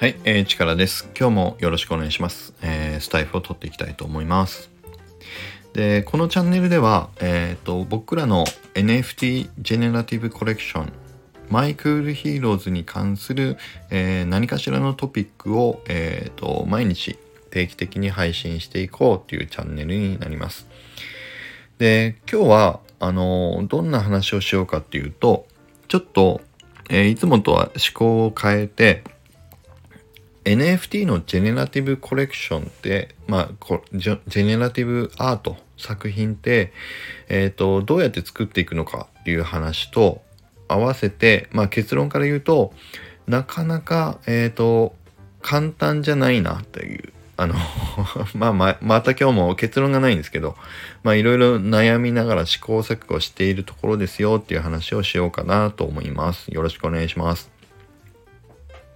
はい、えー、力です。今日もよろしくお願いします。えー、スタイフを取っていきたいと思います。で、このチャンネルでは、えっ、ー、と、僕らの NFT ジェネラティブコレクション、マイクールヒーローズに関する、えー、何かしらのトピックを、えっ、ー、と、毎日定期的に配信していこうっていうチャンネルになります。で、今日は、あの、どんな話をしようかっていうと、ちょっと、えー、いつもとは思考を変えて、NFT のジェネラティブコレクションって、まあ、ジェネラティブアート作品って、え、ー、と、どうやって作っていくのかっていう話と合わせて、まあ結論から言うと、なかなか、えっ、ー、と、簡単じゃないなという、あの まあま、また今日も結論がないんですけど、まあいろいろ悩みながら試行錯誤しているところですよっていう話をしようかなと思います。よろしくお願いします。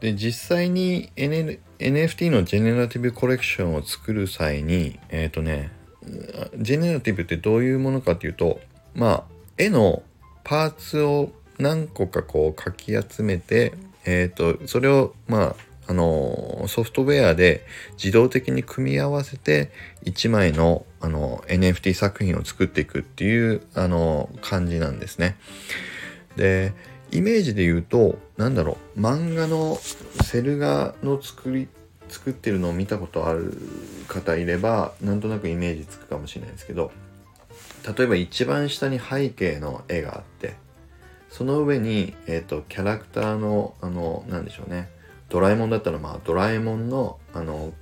で実際に、NFT のジェネラティブコレクションを作る際にえっ、ー、とねジェネラティブってどういうものかっていうとまあ絵のパーツを何個かこうかき集めてえっ、ー、とそれをまああのソフトウェアで自動的に組み合わせて1枚のあの NFT 作品を作っていくっていうあの感じなんですね。でイメージで言うと何だろう漫画のセル画の作り作ってるのを見たことある方いればなんとなくイメージつくかもしれないですけど例えば一番下に背景の絵があってその上に、えーと、キャラクターのあの何でしょうねドラえもんだったらまあドラえもんのあの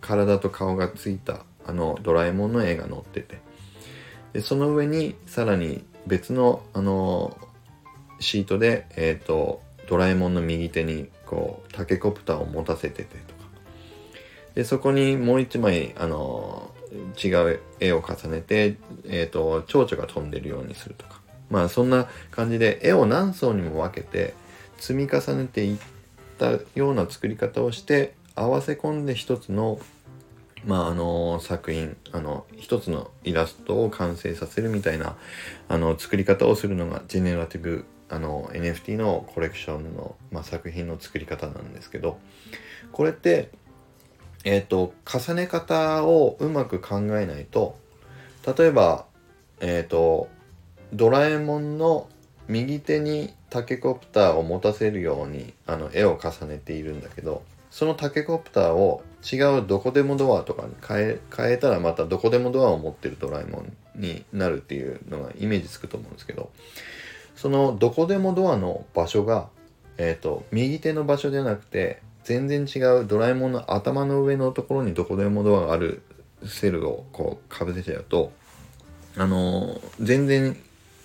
体と顔がついたあのドラえもんの絵が載っててでその上にさらに別のあのシートで、えーと、ドラえもんの右手にこうタケコプターを持たせててとか。でそこにもう一枚あの違う絵を重ねて、えーと、蝶々が飛んでるようにするとか。まあそんな感じで絵を何層にも分けて積み重ねていったような作り方をして合わせ込んで一つのまああの作品あの一つのイラストを完成させるみたいなあの作り方をするのがジェネラティブあの NFT のコレクションの、まあ、作品の作り方なんですけどこれってえっ、ー、と重ね方をうまく考えないと例えばえっ、ー、とドラえもんの右手にタケコプターを持たせるようにあの絵を重ねているんだけどそのタケコプターを違うどこでもドアとかに変え変えたらまたどこでもドアを持ってるドラえもんになるっていうのがイメージつくと思うんですけどそのどこでもドアの場所が、えっ、ー、と、右手の場所じゃなくて、全然違うドラえもんの頭の上のところにどこでもドアがあるセルをこうかぶせちゃうと、あのー、全然、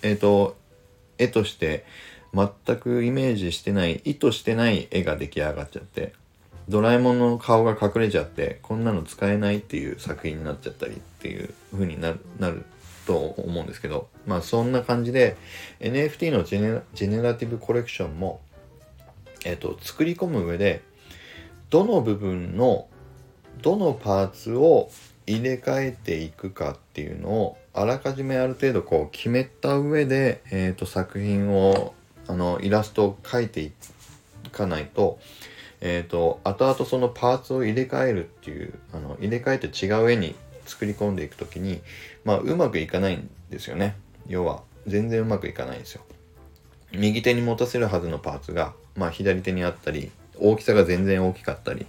えっ、ー、と、絵として全くイメージしてない、意図してない絵が出来上がっちゃって、ドラえもんの顔が隠れちゃって、こんなの使えないっていう作品になっちゃったりっていう風になる、なる。と思うんですけど、まあそんな感じで NFT のジェネジェネラティブコレクションも、えっ、と、作り込む上で、どの部分の、どのパーツを入れ替えていくかっていうのを、あらかじめある程度こう決めた上で、えっ、と、作品を、あの、イラストを描いていかないと、えっ、ー、と、後々そのパーツを入れ替えるっていう、あの、入れ替えて違う絵に作り込んでいく時に、まあ、うまくいかないんですよね。要は、全然うまくいかないんですよ。右手に持たせるはずのパーツが、まあ、左手にあったり、大きさが全然大きかったり、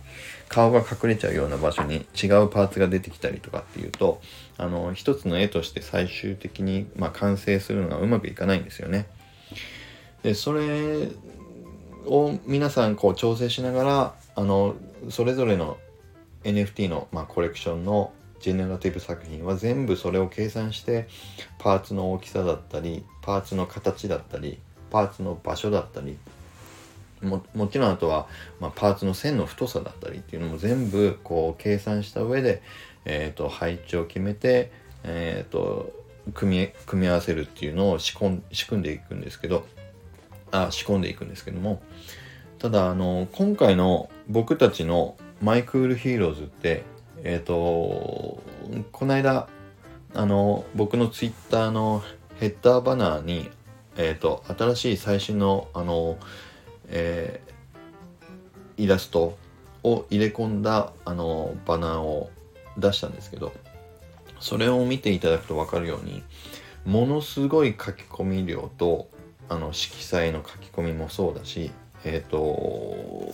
顔が隠れちゃうような場所に違うパーツが出てきたりとかっていうと、あの、一つの絵として最終的に、まあ、完成するのがうまくいかないんですよね。で、それを皆さんこう調整しながら、あの、それぞれの NFT の、まあ、コレクションのジェネラティブ作品は全部それを計算してパーツの大きさだったりパーツの形だったりパーツの場所だったりももちろんあとは、まあ、パーツの線の太さだったりっていうのも全部こう計算した上で、えーと、配置を決めて、えーと、組み組み合わせるっていうのを仕込ん仕組んでいくんですけどあ仕込んでいくんですけどもただあの今回の僕たちのマイクールヒーローズってえっ、ー、と、この間、あの、僕のツイッターのヘッダーバナーに、えっ、ー、と、新しい最新の、あの、えー、イラストを入れ込んだあのバナーを出したんですけどそれを見ていただくと分かるようにものすごい書き込み量とあの色彩の書き込みもそうだしえっ、ー、と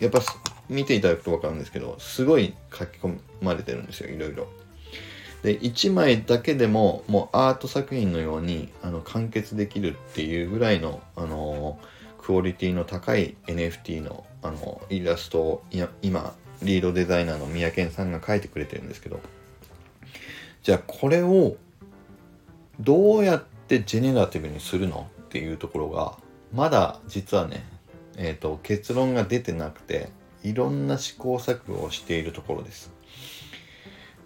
やっぱ見ていただくと分かるんですけどすごい書き込まれてるんですよいろいろ。で1枚だけでももうアート作品のようにあの完結できるっていうぐらいの、あのクオリティの高い NFT の、あのイラストを今リードデザイナーの三宅さんが描いてくれてるんですけどじゃあこれをどうやってジェネラティブにするのっていうところがまだ実はね、えーと、結論が出てなくていろんな試行錯誤をしているところです。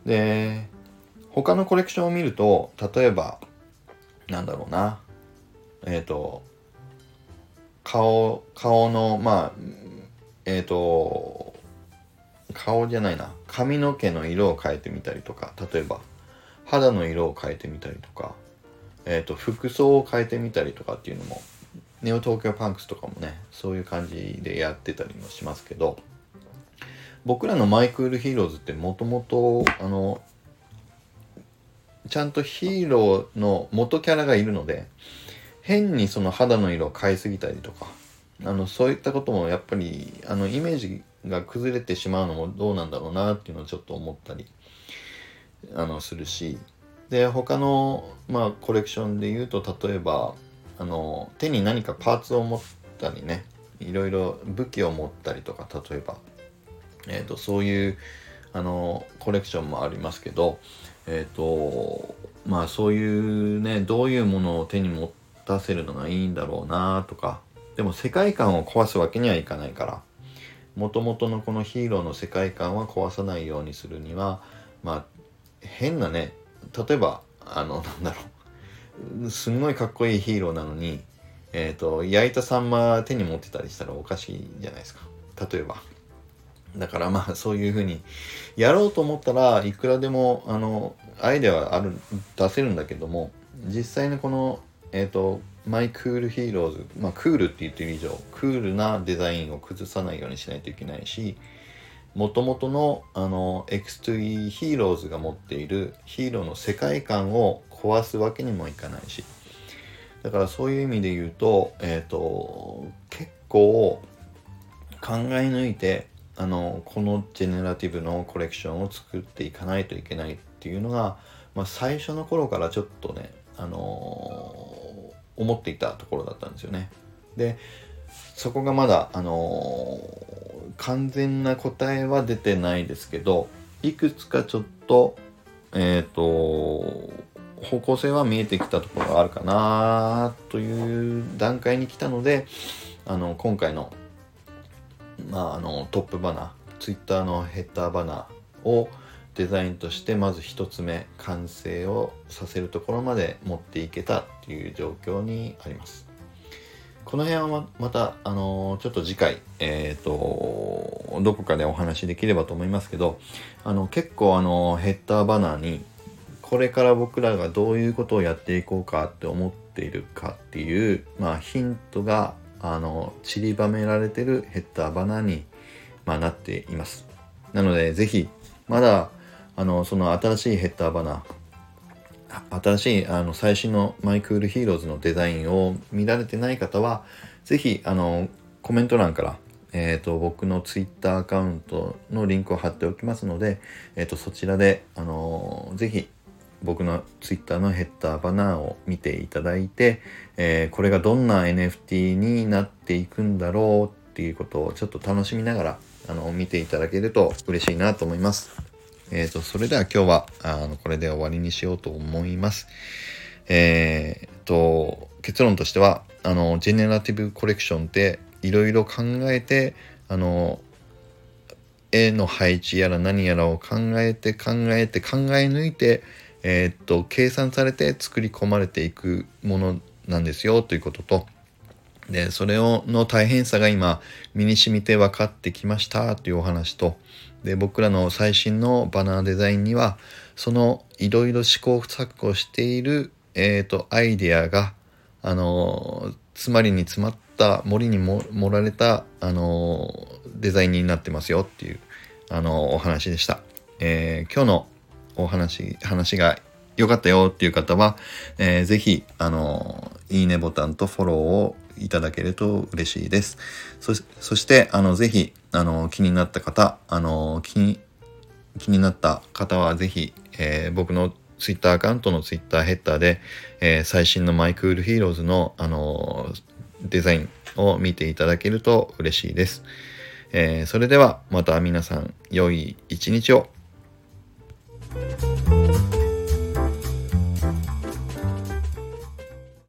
で他のコレクションを見ると例えばなんだろうなえっ、ー、と顔顔のまあえっ、ー、と顔じゃないな髪の毛の色を変えてみたりとか例えば肌の色を変えてみたりとか、えーと、服装を変えてみたりとかっていうのもネオ東京パンクスとかもねそういう感じでやってたりもしますけど僕らのマイクールヒーローズってもともとあのちゃんとヒーローの元キャラがいるので変にその肌の色を変えすぎたりとかあのそういったこともやっぱりあのイメージが崩れてしまうのもどうなんだろうなっていうのをちょっと思ったりあのするしで他の、まあ、コレクションで言うと例えばあの手に何かパーツを持ったりねいろいろ武器を持ったりとか例えば、えーと、そういうあのコレクションもありますけどえ、ー、とまあそういうねどういうものを手に持たせるのがいいんだろうなとかでも世界観を壊すわけにはいかないからもともとのこのヒーローの世界観は壊さないようにするにはまあ変なね例えばあのなんだろうすんごいかっこいいヒーローなのにえっ、ー、と焼いたサンマ手に持ってたりしたらおかしいじゃないですか。例えば。だからまあそういうふうにやろうと思ったらいくらでもあのアイデアはある出せるんだけども実際のこのえっ、ー、とマイクールヒーローズまあクールって言ってる以上クールなデザインを崩さないようにしないといけないしもともとのあの X2E ヒーローズが持っているヒーローの世界観を壊すわけにもいかないしだからそういう意味で言うと,、えーと、結構考え抜いてあのこのジェネラティブのコレクションを作っていかないといけないっていうのが、まあ、最初の頃からちょっとね、あのー、思っていたところだったんですよね。でそこがまだ、あのー、完全な答えは出てないですけどいくつかちょっとえっ、ー、と方向性は見えてきたところがあるかなという段階に来たのであの今回の,、まあ、あのトップバナーツイッターのヘッダーバナーをデザインとしてまず1つ目完成をさせるところまで持っていけたっていう状況にあります。この辺はまた、あの、ちょっと次回、えっ、ー、と、どこかでお話しできればと思いますけど、あの、結構あの、ヘッダーバナーに、これから僕らがどういうことをやっていこうかって思っているかっていう、まあ、ヒントが、あの、散りばめられてるヘッダーバナに、まあ、なっています。なので、ぜひ、まだ、あの、その新しいヘッダーバナー、新しいあの最新のマイクールヒーローズのデザインを見られてない方は、ぜひあのコメント欄から、えーと、僕の Twitter アカウントのリンクを貼っておきますので、えーと、そちらで、あのぜひ僕の Twitter のヘッダーバナーを見ていただいて、えー、これがどんな NFT になっていくんだろうっていうことをちょっと楽しみながらあの見ていただけると嬉しいなと思います。えっ、ー、と、それでは今日は、あの、これで終わりにしようと思います。えっ、ー、と、結論としては、あの、ジェネラティブコレクションっていろいろ考えて、あの、絵の配置やら何やらを考えて考えて考え抜いて、えっ、と、計算されて作り込まれていくものなんですよということと、で、それをの大変さが今身に染みて分かってきましたというお話と、で僕らの最新のバナーデザインにはそのいろいろ試行錯誤している、えーと、アイデアがあの詰まりに詰まった森にも盛られた、あのデザインになってますよっていう、あのお話でした。えー、今日のお話、話が良かったよっていう方は、えー、ぜひ、あのいいねボタンとフォローをいただけると嬉しいです。そして、あの、ぜひ、あの、気になった方、あの、気に、気になった方はぜひ、えー、僕のツイッターアカウントのツイッターヘッダーで、えー、最新のマイクールヒーローズの、あの、デザインを見ていただけると嬉しいです。えー、それではまた皆さん良い一日を。Thank you.